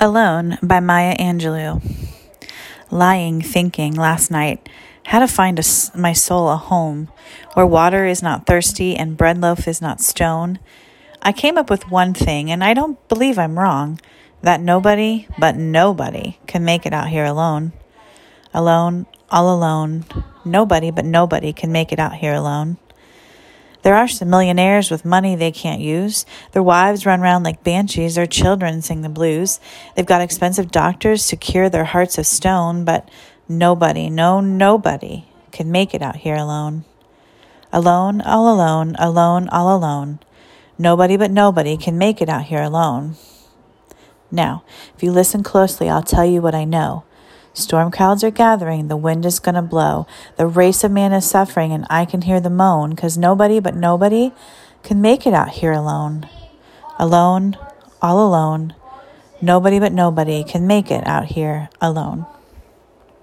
Alone by Maya Angelou. Lying, thinking last night how to find a, my soul a home where water is not thirsty and bread loaf is not stone. I came up with one thing, and I don't believe I'm wrong that nobody, but nobody, can make it out here alone. Alone, all alone. Nobody, but nobody can make it out here alone. There are some millionaires with money they can't use. Their wives run around like banshees. Their children sing the blues. They've got expensive doctors to cure their hearts of stone, but nobody, no, nobody can make it out here alone. Alone, all alone, alone, all alone. Nobody but nobody can make it out here alone. Now, if you listen closely, I'll tell you what I know. Storm clouds are gathering, the wind is going to blow. The race of man is suffering, and I can hear the moan, because nobody but nobody can make it out here alone. Alone, all alone. Nobody but nobody can make it out here alone.